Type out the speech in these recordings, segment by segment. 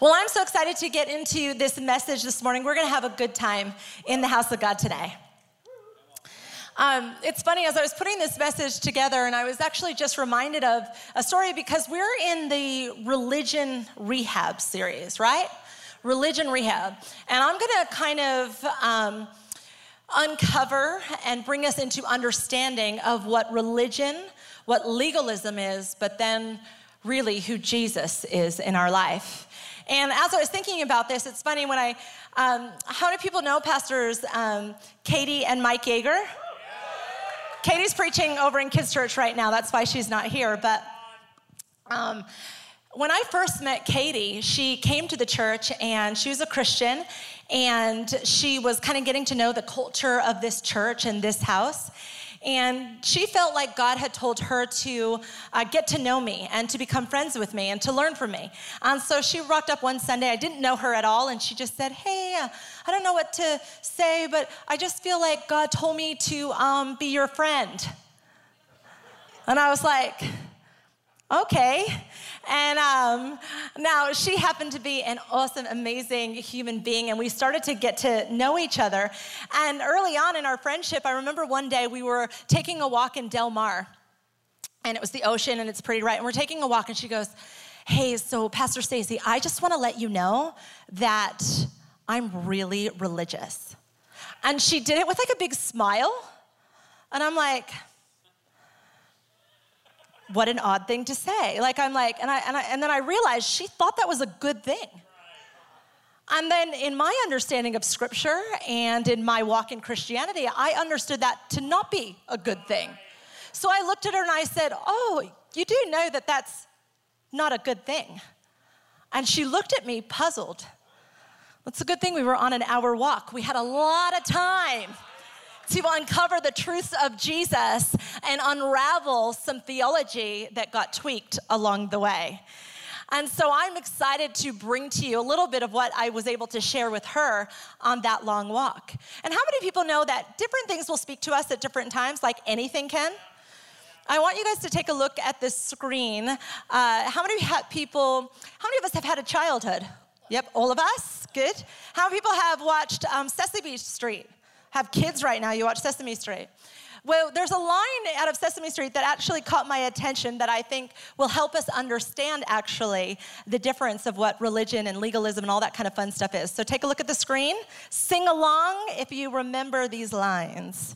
Well, I'm so excited to get into this message this morning. We're going to have a good time in the house of God today. Um, it's funny, as I was putting this message together, and I was actually just reminded of a story because we're in the religion rehab series, right? Religion rehab. And I'm going to kind of um, uncover and bring us into understanding of what religion, what legalism is, but then really who Jesus is in our life. And as I was thinking about this, it's funny when I, um, how many people know pastors um, Katie and Mike Yeager? Katie's preaching over in Kids Church right now. That's why she's not here. But um, when I first met Katie, she came to the church and she was a Christian and she was kind of getting to know the culture of this church and this house. And she felt like God had told her to uh, get to know me and to become friends with me and to learn from me. And so she rocked up one Sunday. I didn't know her at all. And she just said, Hey, uh, I don't know what to say, but I just feel like God told me to um, be your friend. And I was like, Okay. And um, now she happened to be an awesome, amazing human being, and we started to get to know each other. And early on in our friendship, I remember one day we were taking a walk in Del Mar, and it was the ocean, and it's pretty right. And we're taking a walk, and she goes, "Hey, so Pastor Stacy, I just want to let you know that I'm really religious." And she did it with like a big smile, and I'm like what an odd thing to say. Like I'm like, and I, and I and then I realized she thought that was a good thing. And then in my understanding of scripture and in my walk in Christianity, I understood that to not be a good thing. So I looked at her and I said, "Oh, you do know that that's not a good thing." And she looked at me puzzled. It's a good thing we were on an hour walk. We had a lot of time to uncover the truths of Jesus and unravel some theology that got tweaked along the way. And so I'm excited to bring to you a little bit of what I was able to share with her on that long walk. And how many people know that different things will speak to us at different times, like anything can? I want you guys to take a look at this screen. Uh, how many people, how many of us have had a childhood? Yep, all of us. Good. How many people have watched um, Sesame Street? Have kids right now, you watch Sesame Street. Well, there's a line out of Sesame Street that actually caught my attention that I think will help us understand actually the difference of what religion and legalism and all that kind of fun stuff is. So take a look at the screen, sing along if you remember these lines.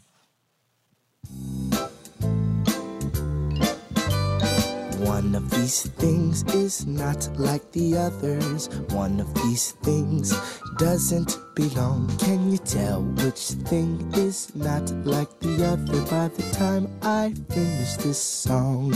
One of these things is not like the others. One of these things doesn't belong. Can you tell which thing is not like the other by the time I finish this song?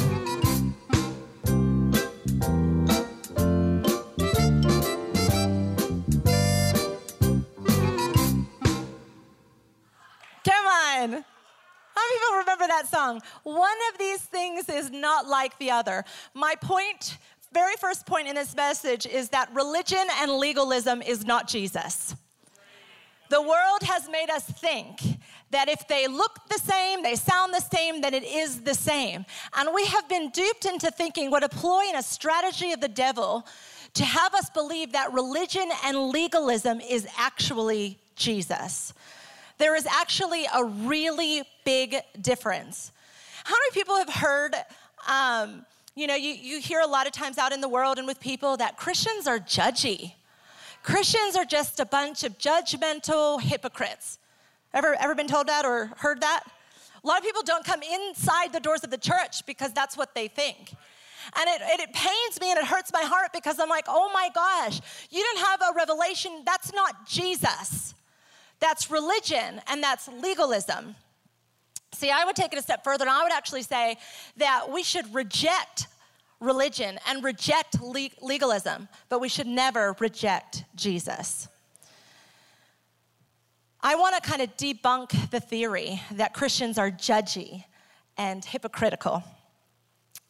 That song? One of these things is not like the other. My point, very first point in this message is that religion and legalism is not Jesus. The world has made us think that if they look the same, they sound the same, then it is the same. And we have been duped into thinking what a ploy and a strategy of the devil to have us believe that religion and legalism is actually Jesus. There is actually a really big difference. How many people have heard, um, you know, you, you hear a lot of times out in the world and with people that Christians are judgy. Christians are just a bunch of judgmental hypocrites. Ever, ever been told that or heard that? A lot of people don't come inside the doors of the church because that's what they think. And it, it, it, pains me and it hurts my heart because I'm like, oh my gosh, you didn't have a revelation. That's not Jesus. That's religion and that's legalism. See, I would take it a step further and I would actually say that we should reject religion and reject legalism, but we should never reject Jesus. I want to kind of debunk the theory that Christians are judgy and hypocritical.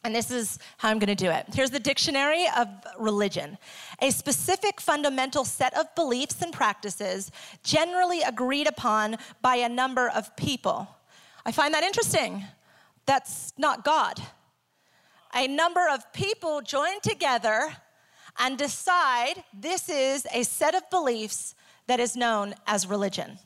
And this is how I'm going to do it. Here's the dictionary of religion a specific fundamental set of beliefs and practices generally agreed upon by a number of people. I find that interesting. That's not God. A number of people join together and decide this is a set of beliefs that is known as religion.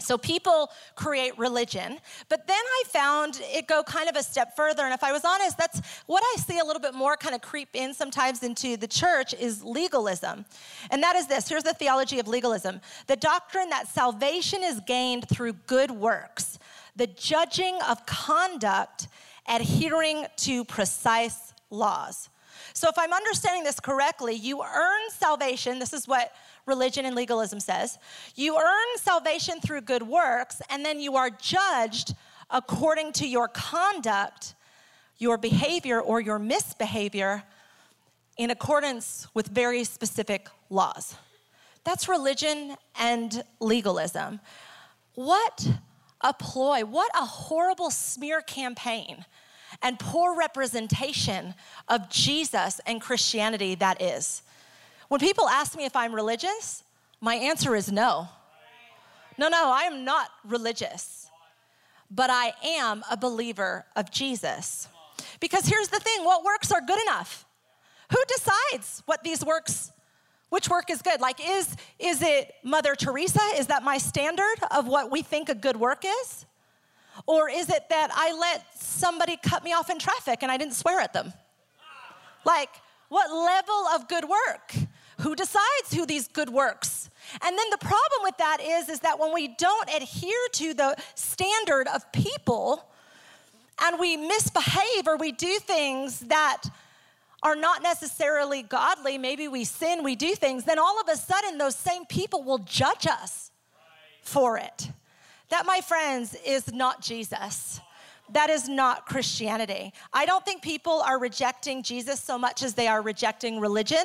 So people create religion, but then I found it go kind of a step further. And if I was honest, that's what I see a little bit more kind of creep in sometimes into the church is legalism. And that is this here's the theology of legalism the doctrine that salvation is gained through good works, the judging of conduct, adhering to precise laws. So if I'm understanding this correctly, you earn salvation. This is what religion and legalism says. You earn salvation through good works, and then you are judged according to your conduct, your behavior, or your misbehavior in accordance with very specific laws. That's religion and legalism. What a ploy, what a horrible smear campaign and poor representation of Jesus and Christianity that is. When people ask me if I'm religious, my answer is no. No, no, I am not religious, but I am a believer of Jesus. Because here's the thing what works are good enough? Who decides what these works, which work is good? Like, is, is it Mother Teresa? Is that my standard of what we think a good work is? Or is it that I let somebody cut me off in traffic and I didn't swear at them? Like, what level of good work? Who decides who these good works? And then the problem with that is, is that when we don't adhere to the standard of people and we misbehave or we do things that are not necessarily godly, maybe we sin, we do things, then all of a sudden those same people will judge us for it. That, my friends, is not Jesus. That is not Christianity. I don't think people are rejecting Jesus so much as they are rejecting religion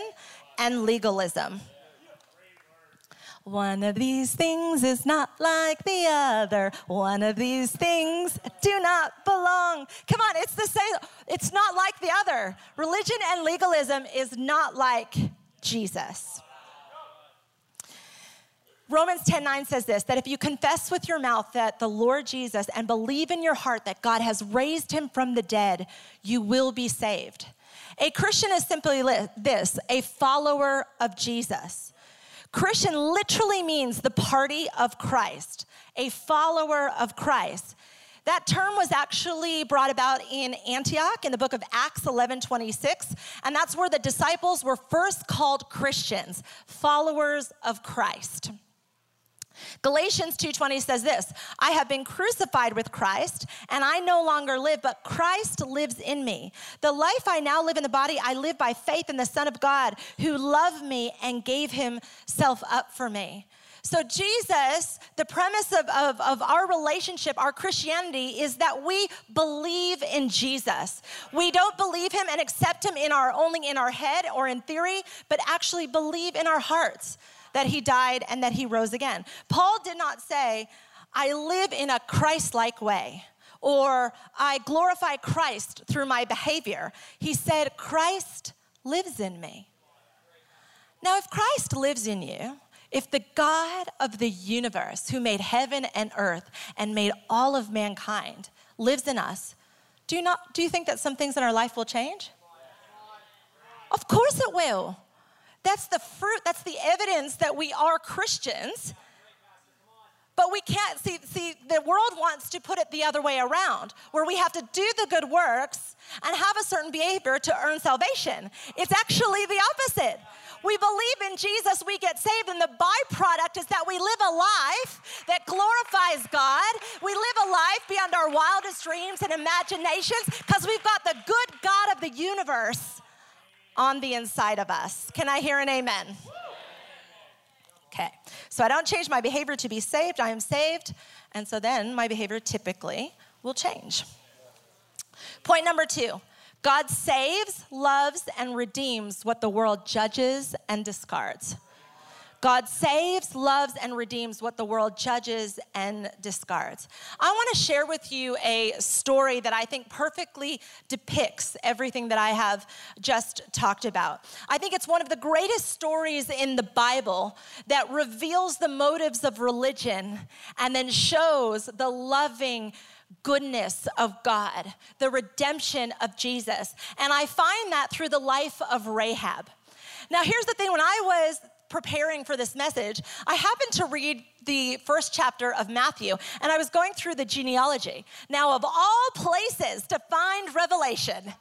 and legalism. One of these things is not like the other. One of these things do not belong. Come on, it's the same. It's not like the other. Religion and legalism is not like Jesus. Romans 10 9 says this that if you confess with your mouth that the Lord Jesus and believe in your heart that God has raised him from the dead, you will be saved. A Christian is simply this a follower of Jesus. Christian literally means the party of Christ, a follower of Christ. That term was actually brought about in Antioch in the book of Acts 11 26, and that's where the disciples were first called Christians, followers of Christ. Galatians 2:20 says this, I have been crucified with Christ, and I no longer live, but Christ lives in me. The life I now live in the body, I live by faith in the Son of God who loved me and gave himself up for me. So, Jesus, the premise of, of, of, our relationship, our Christianity, is that we believe in Jesus. We don't believe him and accept him in our only in our head or in theory, but actually believe in our hearts that he died and that he rose again. Paul did not say, I live in a Christ like way or I glorify Christ through my behavior. He said, Christ lives in me. Now, if Christ lives in you, if the God of the universe who made heaven and earth and made all of mankind lives in us, do, you not, do you think that some things in our life will change? Of course it will. That's the fruit, that's the evidence that we are Christians. But we can't see, see, the world wants to put it the other way around, where we have to do the good works and have a certain behavior to earn salvation. It's actually the opposite. We believe in Jesus, we get saved, and the byproduct is that we live a life that glorifies God. We live a life beyond our wildest dreams and imaginations because we've got the good God of the universe on the inside of us. Can I hear an amen? Okay, so I don't change my behavior to be saved, I am saved, and so then my behavior typically will change. Point number two God saves, loves, and redeems what the world judges and discards. God saves, loves, and redeems what the world judges and discards. I want to share with you a story that I think perfectly depicts everything that I have just talked about. I think it's one of the greatest stories in the Bible that reveals the motives of religion and then shows the loving, goodness of God, the redemption of Jesus. And I find that through the life of Rahab. Now, here's the thing when I was preparing for this message, I happened to read the first chapter of Matthew and I was going through the genealogy. Now, of all places to find revelation,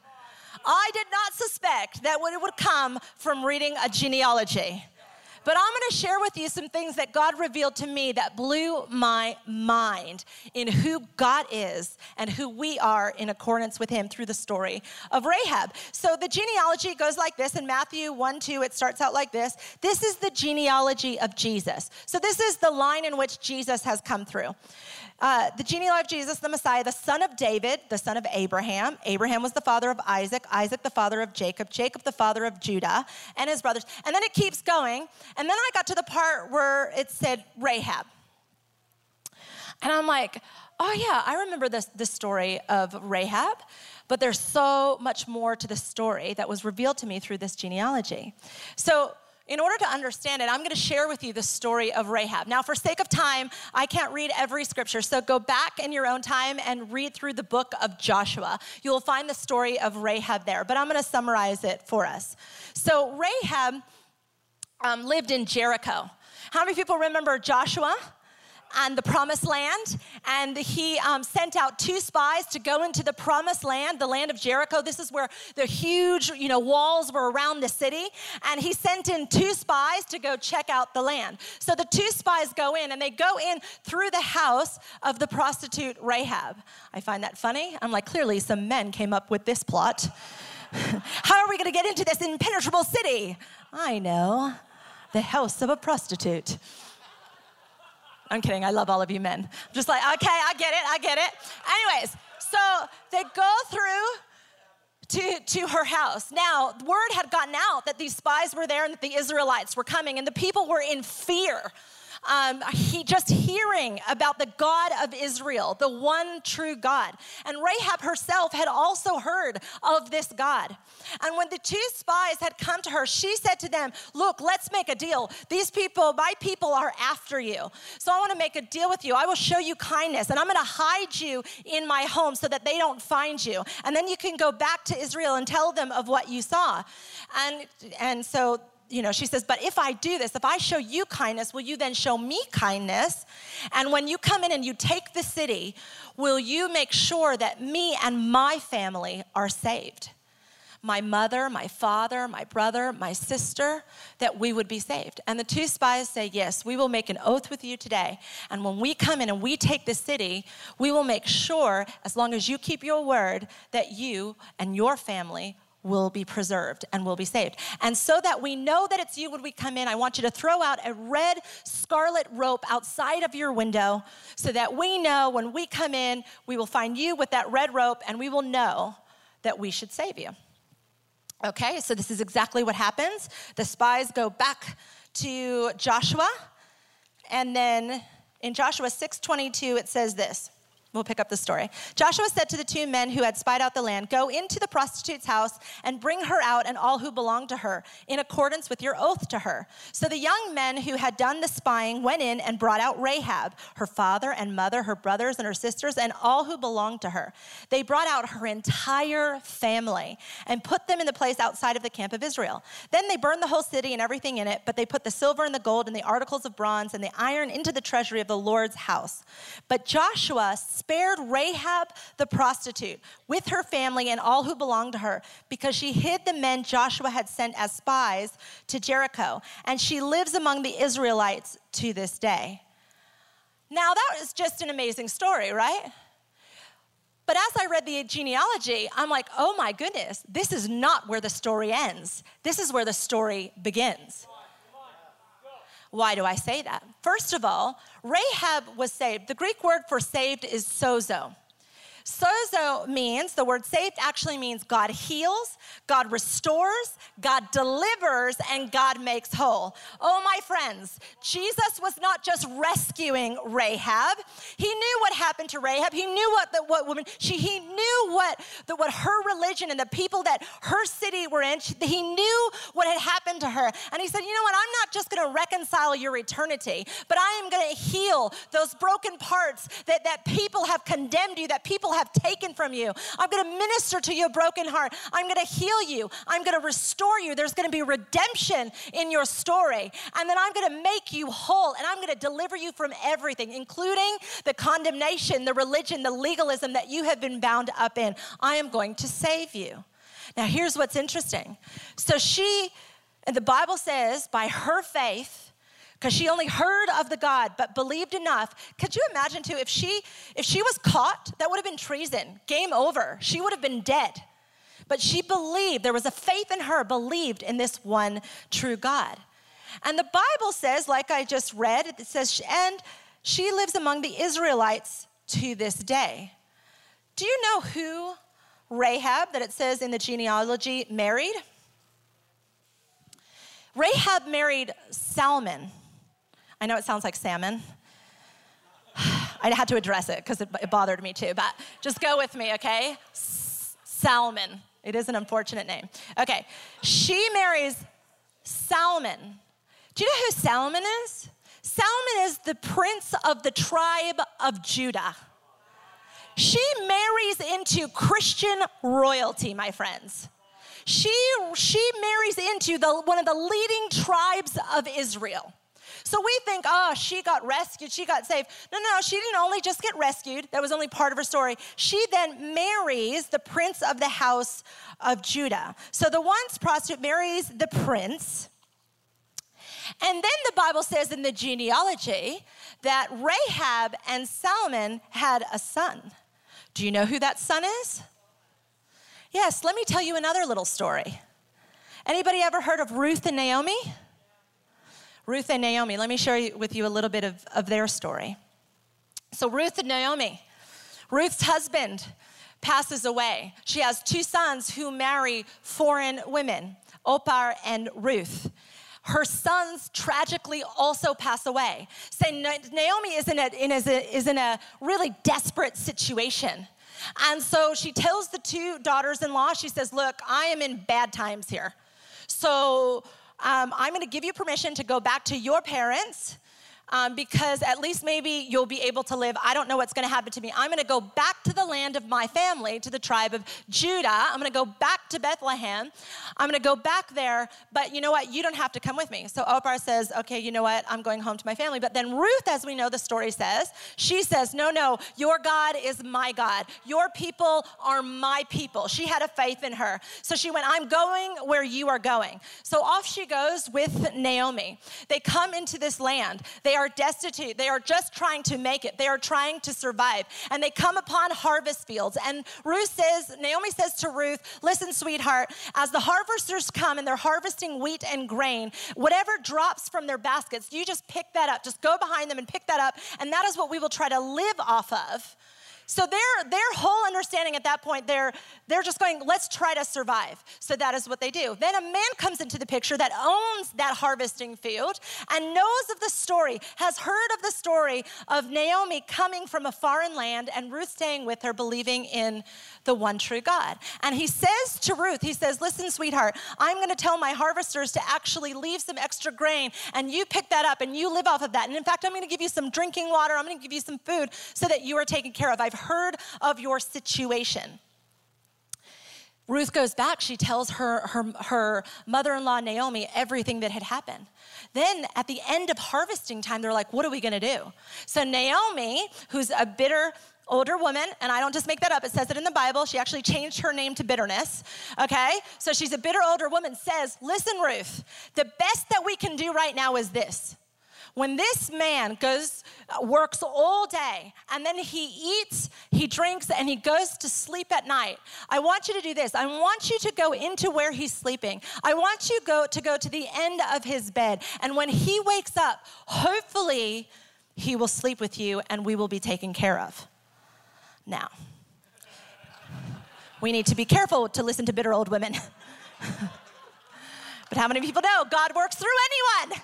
I did not suspect that it would come from reading a genealogy. But I'm gonna share with you some things that God revealed to me that blew my mind in who God is and who we are in accordance with Him through the story of Rahab. So the genealogy goes like this in Matthew 1 2, it starts out like this. This is the genealogy of Jesus. So this is the line in which Jesus has come through. Uh, the genealogy of Jesus, the Messiah, the son of David, the son of Abraham. Abraham was the father of Isaac, Isaac the father of Jacob, Jacob the father of Judah and his brothers. And then it keeps going. And then I got to the part where it said Rahab. And I'm like, oh yeah, I remember this, this story of Rahab, but there's so much more to the story that was revealed to me through this genealogy. So in order to understand it, I'm going to share with you the story of Rahab. Now, for sake of time, I can't read every scripture, so go back in your own time and read through the book of Joshua. You will find the story of Rahab there, but I'm going to summarize it for us. So, Rahab um, lived in Jericho. How many people remember Joshua? And the promised land. And he um, sent out two spies to go into the promised land, the land of Jericho. This is where the huge, you know, walls were around the city. And he sent in two spies to go check out the land. So the two spies go in and they go in through the house of the prostitute Rahab. I find that funny. I'm like, clearly some men came up with this plot. How are we going to get into this impenetrable city? I know, the house of a prostitute. I'm kidding. I love all of you men. I'm just like, okay, I get it. I get it. Anyways, so they go through to, to her house. Now, word had gotten out that these spies were there and that the Israelites were coming, and the people were in fear um, he just hearing about the God of Israel, the one true God. And Rahab herself had also heard of this God. And when the two spies had come to her, she said to them, Look, let's make a deal. These people, my people, are after you. So I want to make a deal with you. I will show you kindness, and I'm going to hide you in my home so that they don't find you. And then you can go back to Israel and tell them of what you saw. And, and so you know, she says, But if I do this, if I show you kindness, will you then show me kindness? And when you come in and you take the city, will you make sure that me and my family are saved? My mother, my father, my brother, my sister, that we would be saved. And the two spies say, Yes, we will make an oath with you today. And when we come in and we take the city, we will make sure, as long as you keep your word, that you and your family will be preserved and will be saved. And so that we know that it's you when we come in, I want you to throw out a red scarlet rope outside of your window so that we know when we come in, we will find you with that red rope and we will know that we should save you. Okay, so this is exactly what happens. The spies go back to Joshua, and then in Joshua 6:22 it says this. We'll pick up the story. Joshua said to the two men who had spied out the land, Go into the prostitute's house and bring her out and all who belong to her, in accordance with your oath to her. So the young men who had done the spying went in and brought out Rahab, her father and mother, her brothers and her sisters, and all who belonged to her. They brought out her entire family and put them in the place outside of the camp of Israel. Then they burned the whole city and everything in it, but they put the silver and the gold and the articles of bronze and the iron into the treasury of the Lord's house. But Joshua spared Rahab the prostitute with her family and all who belonged to her because she hid the men Joshua had sent as spies to Jericho, and she lives among the Israelites to this day. Now, that is just an amazing story, right? But as I read the genealogy, I'm like, oh my goodness, this is not where the story ends. This is where the story begins. Why do I say that? First of all, Rahab was saved. The Greek word for saved is sozo. Sozo means, the word saved actually means God heals, God restores, God delivers, and God makes whole. Oh, my friends, Jesus was not just rescuing Rahab. He knew what happened to Rahab. He knew what the what woman, she, he knew what, the, what her religion and the people that her city were in, she, he knew what had happened to her. And he said, You know what? I'm not just going to reconcile your eternity, but I am going to heal those broken parts that, that people have condemned you, that people have taken from you. I'm going to minister to your broken heart. I'm going to heal you. I'm going to restore you. There's going to be redemption in your story. And then I'm going to make you whole and I'm going to deliver you from everything, including the condemnation, the religion, the legalism that you have been bound up in. I am going to save you. Now, here's what's interesting. So she, and the Bible says, by her faith, because she only heard of the God but believed enough. Could you imagine too if she if she was caught, that would have been treason. Game over. She would have been dead. But she believed, there was a faith in her, believed in this one true God. And the Bible says, like I just read, it says, and she lives among the Israelites to this day. Do you know who Rahab, that it says in the genealogy, married? Rahab married Salmon. I know it sounds like salmon. I had to address it because it, it, bothered me too, but just go with me, okay? Salmon. It is an unfortunate name. Okay, she marries Salmon. Do you know who Salmon is? Salmon is the prince of the tribe of Judah. She marries into Christian royalty, my friends. She, she marries into the, one of the leading tribes of Israel. So we think, oh, she got rescued, she got saved. No, no, she didn't only just get rescued, that was only part of her story. She then marries the prince of the house of Judah. So the once prostitute marries the prince. And then the Bible says in the genealogy that Rahab and Solomon had a son. Do you know who that son is? Yes, let me tell you another little story. Anybody ever heard of Ruth and Naomi? Ruth and Naomi. Let me share with you a little bit of, of their story. So, Ruth and Naomi, Ruth's husband passes away. She has two sons who marry foreign women, Orpah and Ruth. Her sons tragically also pass away. So Naomi is in a, in a, is in a really desperate situation. And so she tells the two daughters in law, she says, Look, I am in bad times here. So um, I'm going to give you permission to go back to your parents um, because at least maybe you'll be able to live. I don't know what's going to happen to me. I'm going to go back to the land of my family, to the tribe of Judah. I'm going to go back to Bethlehem. I'm going to go back there, but you know what? You don't have to come with me. So Oprah says, okay, you know what? I'm going home to my family. But then Ruth, as we know the story says, she says, no, no, your God is my God. Your people are my people. She had a faith in her. So she went, I'm going where you are going. So off she goes with Naomi. They come into this land. They they are destitute. They are just trying to make it. They are trying to survive. And they come upon harvest fields. And Ruth says, Naomi says to Ruth, Listen, sweetheart, as the harvesters come and they're harvesting wheat and grain, whatever drops from their baskets, you just pick that up. Just go behind them and pick that up. And that is what we will try to live off of so their, their whole understanding at that point, they're, they're just going, let's try to survive. So that is what they do. Then a man comes into the picture that owns that harvesting field and knows of the story, has heard of the story of Naomi coming from a foreign land and Ruth staying with her, believing in the one true God. And he says to Ruth, he says, listen, sweetheart, I'm going to tell my harvesters to actually leave some extra grain and you pick that up and you live off of that. And in fact, I'm going to give you some drinking water. I'm going to give you some food so that you are taken care of. I've heard of your situation. Ruth goes back. She tells her, her, her mother in law, Naomi, everything that had happened. Then at the end of harvesting time, they're like, What are we gonna do? So Naomi, who's a bitter older woman, and I don't just make that up, it says it in the Bible. She actually changed her name to bitterness, okay? So she's a bitter older woman, says, Listen, Ruth, the best that we can do right now is this when this man goes, uh, works all day, and then he eats, he drinks, and he goes to sleep at night, I want you to do this. I want you to go into where he's sleeping. I want you go to go to the end of his bed. And when he wakes up, hopefully he will sleep with you and we will be taken care of. Now, we need to be careful to listen to bitter old women. but how many people know God works through anyone?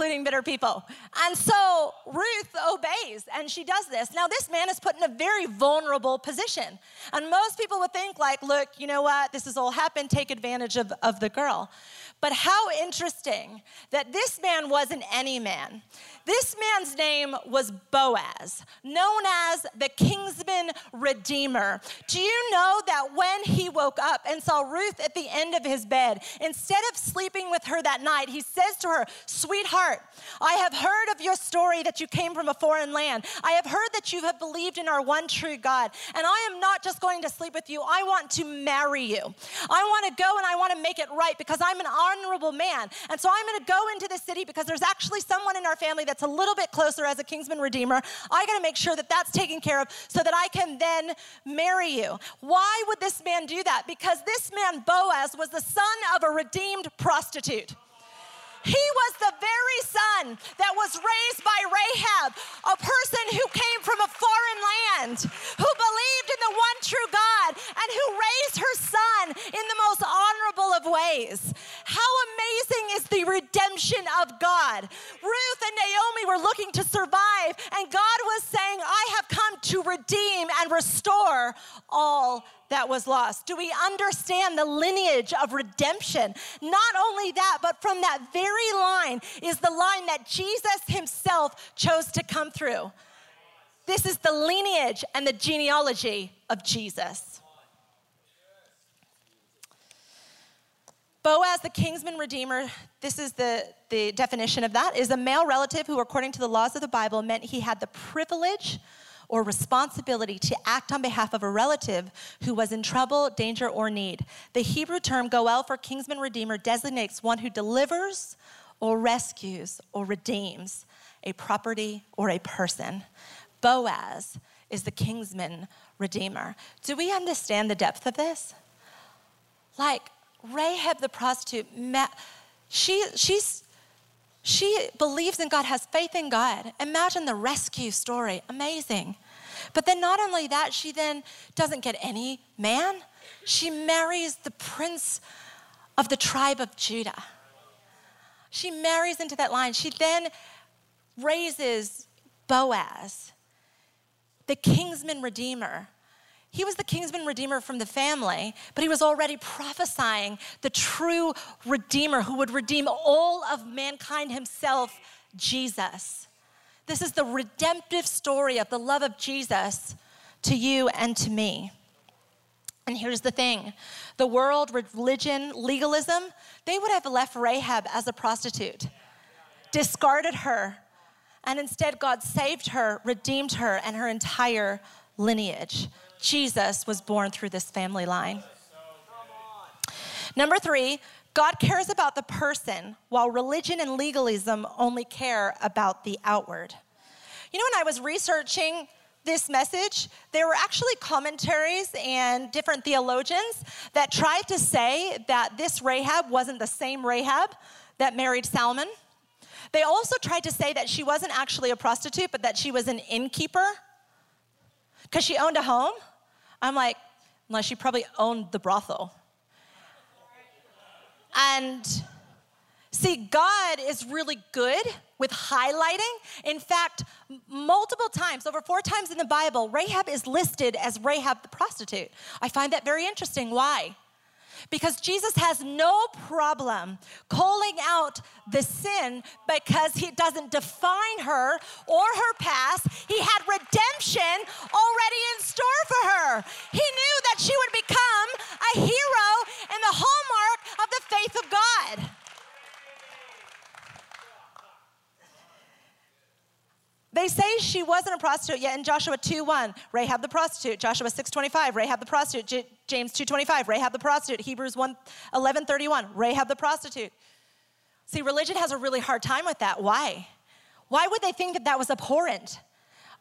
Including bitter people. And so Ruth obeys and she does this. Now, this man is put in a very vulnerable position. And most people would think, like, look, you know what? This has all happened. Take advantage of, of the girl. But how interesting that this man wasn't any man. This man's name was Boaz, known as the Kinsman Redeemer. Do you know that when he woke up and saw Ruth at the end of his bed, instead of sleeping with her that night, he says to her, Sweetheart, I have heard of your story that you came from a foreign land. I have heard that you have believed in our one true God. And I am not just going to sleep with you, I want to marry you. I want to go and I want to make it right because I'm an honorable man. And so I'm going to go into the city because there's actually someone in our family that's a little bit closer as a Kinsman Redeemer. I got to make sure that that's taken care of so that I can then marry you. Why would this man do that? Because this man, Boaz, was the son of a redeemed prostitute. He was the very son that was raised by Rahab, a person who came from a foreign land, who believed in the one true God, and who raised her son in the most honorable of ways. How amazing is the redemption of God! Ruth and Naomi were looking to survive, and God was saying, I have come to redeem and restore all that was lost? Do we understand the lineage of redemption? Not only that, but from that very line is the line that Jesus himself chose to come through. This is the lineage and the genealogy of Jesus. Boaz, the kinsman redeemer, this is the, the definition of that, is a male relative who, according to the laws of the Bible, meant he had the privilege or responsibility to act on behalf of a relative who was in trouble, danger, or need. The Hebrew term goel for kinsman redeemer designates one who delivers or rescues or redeems a property or a person. Boaz is the kinsman redeemer. Do we understand the depth of this? Like Rahab the prostitute, she, she's she believes in God, has faith in God. Imagine the rescue story. Amazing. But then, not only that, she then doesn't get any man, she marries the prince of the tribe of Judah. She marries into that line. She then raises Boaz, the kinsman redeemer, he was the kinsman redeemer from the family, but he was already prophesying the true redeemer who would redeem all of mankind himself, Jesus. This is the redemptive story of the love of Jesus to you and to me. And here's the thing the world, religion, legalism, they would have left Rahab as a prostitute, discarded her, and instead God saved her, redeemed her, and her entire lineage. Jesus was born through this family line. Number three, God cares about the person, while religion and legalism only care about the outward. You know, when I was researching this message, there were actually commentaries and different theologians that tried to say that this Rahab wasn't the same Rahab that married Salmon. They also tried to say that she wasn't actually a prostitute, but that she was an innkeeper because she owned a home. I'm like, unless she probably owned the brothel. And see, God is really good with highlighting. In fact, multiple times, over four times in the Bible, Rahab is listed as Rahab the prostitute. I find that very interesting. Why? Because Jesus has no problem calling out the sin because he doesn't define her or her past. He had redemption already in store for her. He knew that she would become a hero and the hallmark of the faith of God. They say she wasn't a prostitute yet in Joshua 2:1, Rahab the prostitute, Joshua 6:25, Rahab the prostitute, J- James 2:25, Rahab the prostitute, Hebrews 1 11:31, Rahab the prostitute. See, religion has a really hard time with that. Why? Why would they think that that was abhorrent?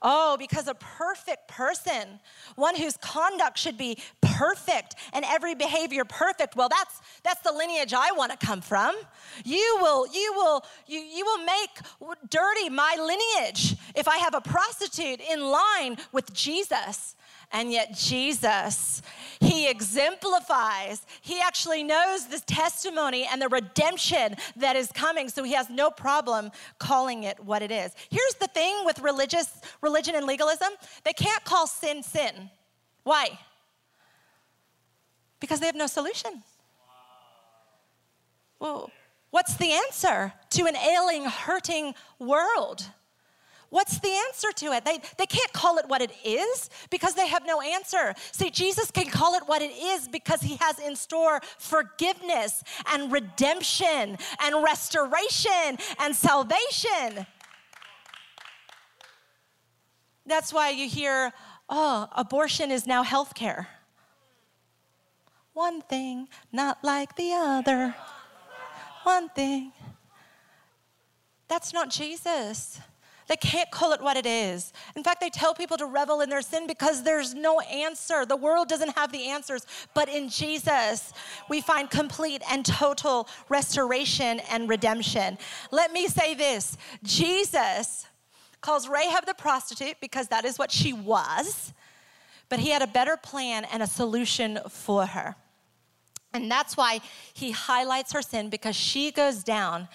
Oh, because a perfect person, one whose conduct should be perfect and every behavior perfect. Well, that's that's the lineage I want to come from. You will you will you you will make dirty my lineage if I have a prostitute in line with Jesus. And yet, Jesus, He exemplifies, He actually knows the testimony and the redemption that is coming, so He has no problem calling it what it is. Here's the thing with religious religion and legalism they can't call sin sin. Why? Because they have no solution. What's the answer to an ailing, hurting world? What's the answer to it? They, they can't call it what it is because they have no answer. See, Jesus can call it what it is because he has in store forgiveness and redemption and restoration and salvation. That's why you hear, oh, abortion is now health care. One thing, not like the other. One thing. That's not Jesus. They can't call it what it is. In fact, they tell people to revel in their sin because there's no answer. The world doesn't have the answers. But in Jesus, we find complete and total restoration and redemption. Let me say this Jesus calls Rahab the prostitute because that is what she was, but he had a better plan and a solution for her. And that's why he highlights her sin because she goes down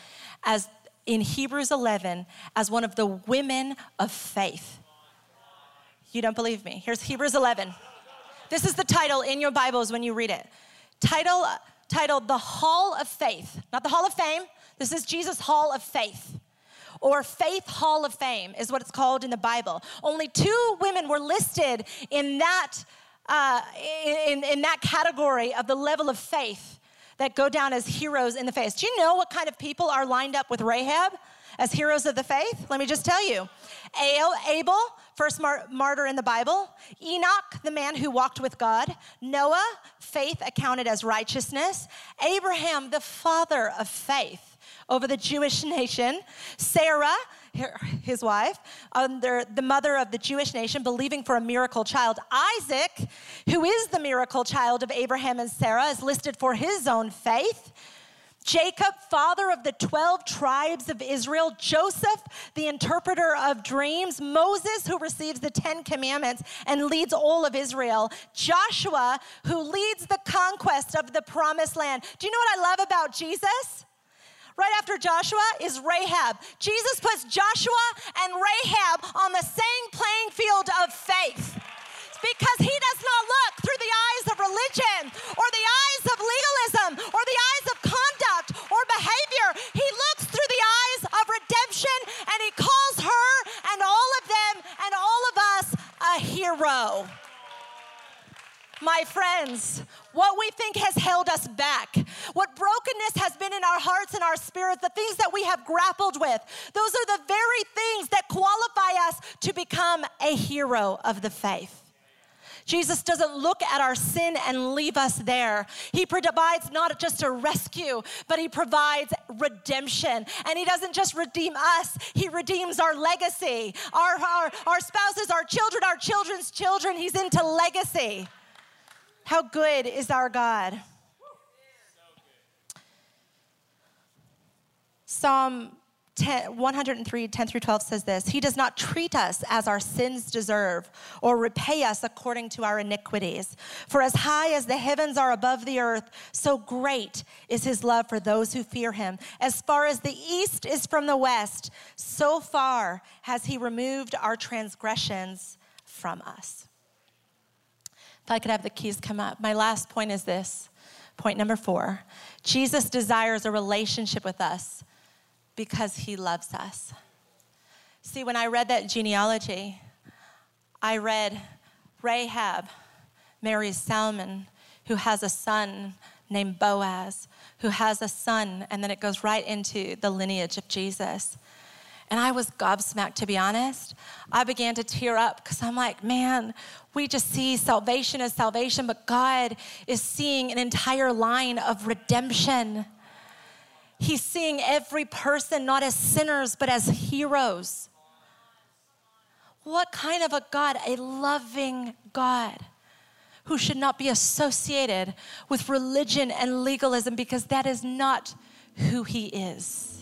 as in Hebrews 11 as one of the women of faith. You don't believe me? Here's Hebrews 11. This is the title in your Bibles when you read it. Title titled The Hall of Faith, not the Hall of Fame. This is Jesus' Hall of Faith. Or Faith Hall of Fame is what it's called in the Bible. Only two women were listed in that, uh, in, in that category of the level of faith that go down as heroes in the faith. Do you know what kind of people are lined up with Rahab as heroes of the faith? Let me just tell you. Abel, first mar- martyr in the Bible. Enoch, the man who walked with God. Noah, faith accounted as righteousness. Abraham, the father of faith over the Jewish nation. Sarah, his wife, under the mother of the Jewish nation, believing for a miracle child. Isaac, who is the miracle child of Abraham and Sarah, is listed for his own faith. Jacob, father of the 12 tribes of Israel, Joseph, the interpreter of dreams, Moses, who receives the 10 commandments and leads all of Israel, Joshua, who leads the conquest of the promised land. Do you know what I love about Jesus? Right after Joshua is Rahab. Jesus puts Joshua and Rahab on the same playing field of faith because he does not look through the eyes of religion or the eyes of legalism or the eyes of conduct or behavior. He looks through the eyes of redemption and he calls her and all of them and all of us a hero. My friends, what we think has held us back, what brokenness has been in our hearts and our spirits, the things that we have grappled with, those are the very things that qualify us to become a hero of the faith. Jesus doesn't look at our sin and leave us there. He provides not just a rescue, but He provides redemption. And He doesn't just redeem us, He redeems our legacy, our, our, our spouses, our children, our children's children. He's into legacy. How good is our God? Psalm 10, 103, 10 through 12 says this He does not treat us as our sins deserve or repay us according to our iniquities. For as high as the heavens are above the earth, so great is his love for those who fear him. As far as the east is from the west, so far has he removed our transgressions from us. If I could have the keys come up. My last point is this point number four Jesus desires a relationship with us because he loves us. See, when I read that genealogy, I read Rahab marries Salmon, who has a son named Boaz, who has a son, and then it goes right into the lineage of Jesus. And I was gobsmacked, to be honest. I began to tear up because I'm like, man, we just see salvation as salvation, but God is seeing an entire line of redemption. He's seeing every person not as sinners, but as heroes. What kind of a God? A loving God who should not be associated with religion and legalism because that is not who He is.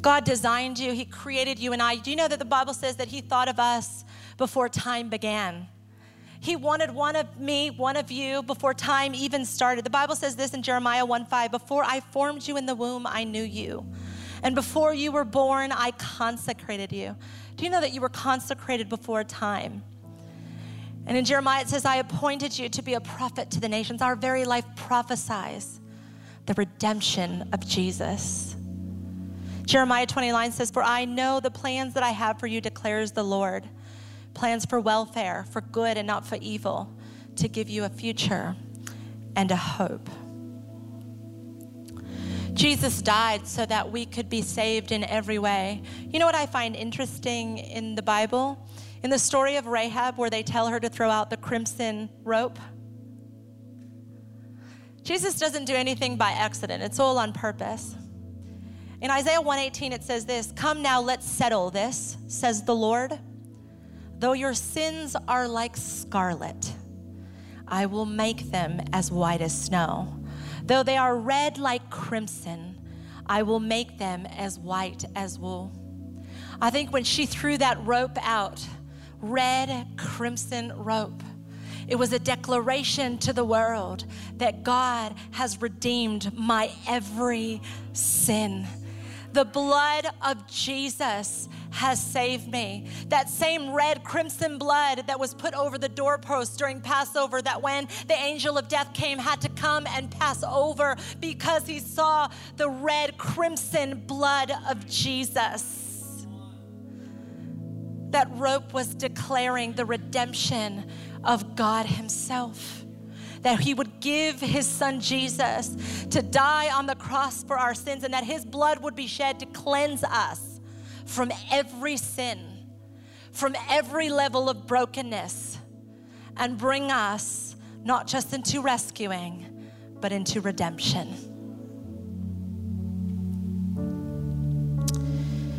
God designed you, He created you and I. Do you know that the Bible says that He thought of us before time began? He wanted one of me, one of you, before time even started. The Bible says this in Jeremiah 1 5 Before I formed you in the womb, I knew you. And before you were born, I consecrated you. Do you know that you were consecrated before time? And in Jeremiah, it says, I appointed you to be a prophet to the nations. Our very life prophesies the redemption of Jesus. Jeremiah 29 says, For I know the plans that I have for you, declares the Lord plans for welfare, for good and not for evil, to give you a future and a hope. Jesus died so that we could be saved in every way. You know what I find interesting in the Bible? In the story of Rahab, where they tell her to throw out the crimson rope, Jesus doesn't do anything by accident, it's all on purpose. In Isaiah 118, it says this Come now, let's settle this, says the Lord. Though your sins are like scarlet, I will make them as white as snow. Though they are red like crimson, I will make them as white as wool. I think when she threw that rope out, red crimson rope, it was a declaration to the world that God has redeemed my every sin. The blood of Jesus has saved me. That same red crimson blood that was put over the doorpost during Passover, that when the angel of death came, had to come and pass over because he saw the red crimson blood of Jesus. That rope was declaring the redemption of God Himself that he would give his son Jesus to die on the cross for our sins and that his blood would be shed to cleanse us from every sin, from every level of brokenness, and bring us not just into rescuing, but into redemption.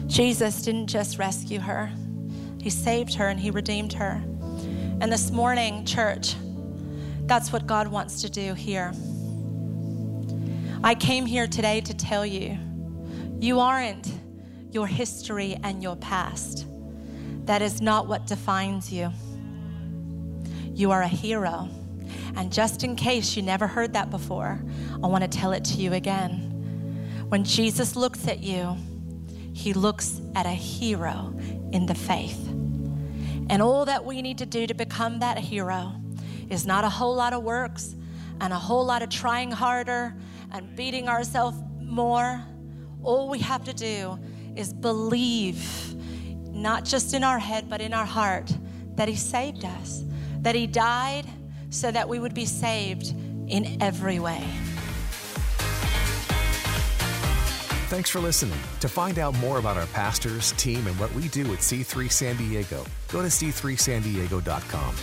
Jesus didn't just rescue her, He saved her and He redeemed her. And this morning, church, that's what God wants to do here. I came here today to tell you you aren't your history and your past. That is not what defines you. You are a hero. And just in case you never heard that before, I want to tell it to you again. When Jesus looks at you, he looks at a hero in the faith. And all that we need to do to become that hero is not a whole lot of works and a whole lot of trying harder and beating ourselves more. All we have to do is believe, not just in our head, but in our heart, that He saved us, that He died so that we would be saved in every way. Thanks for listening. To find out more about our pastors, team, and what we do at C3 San Diego, go to c3sandiego.com.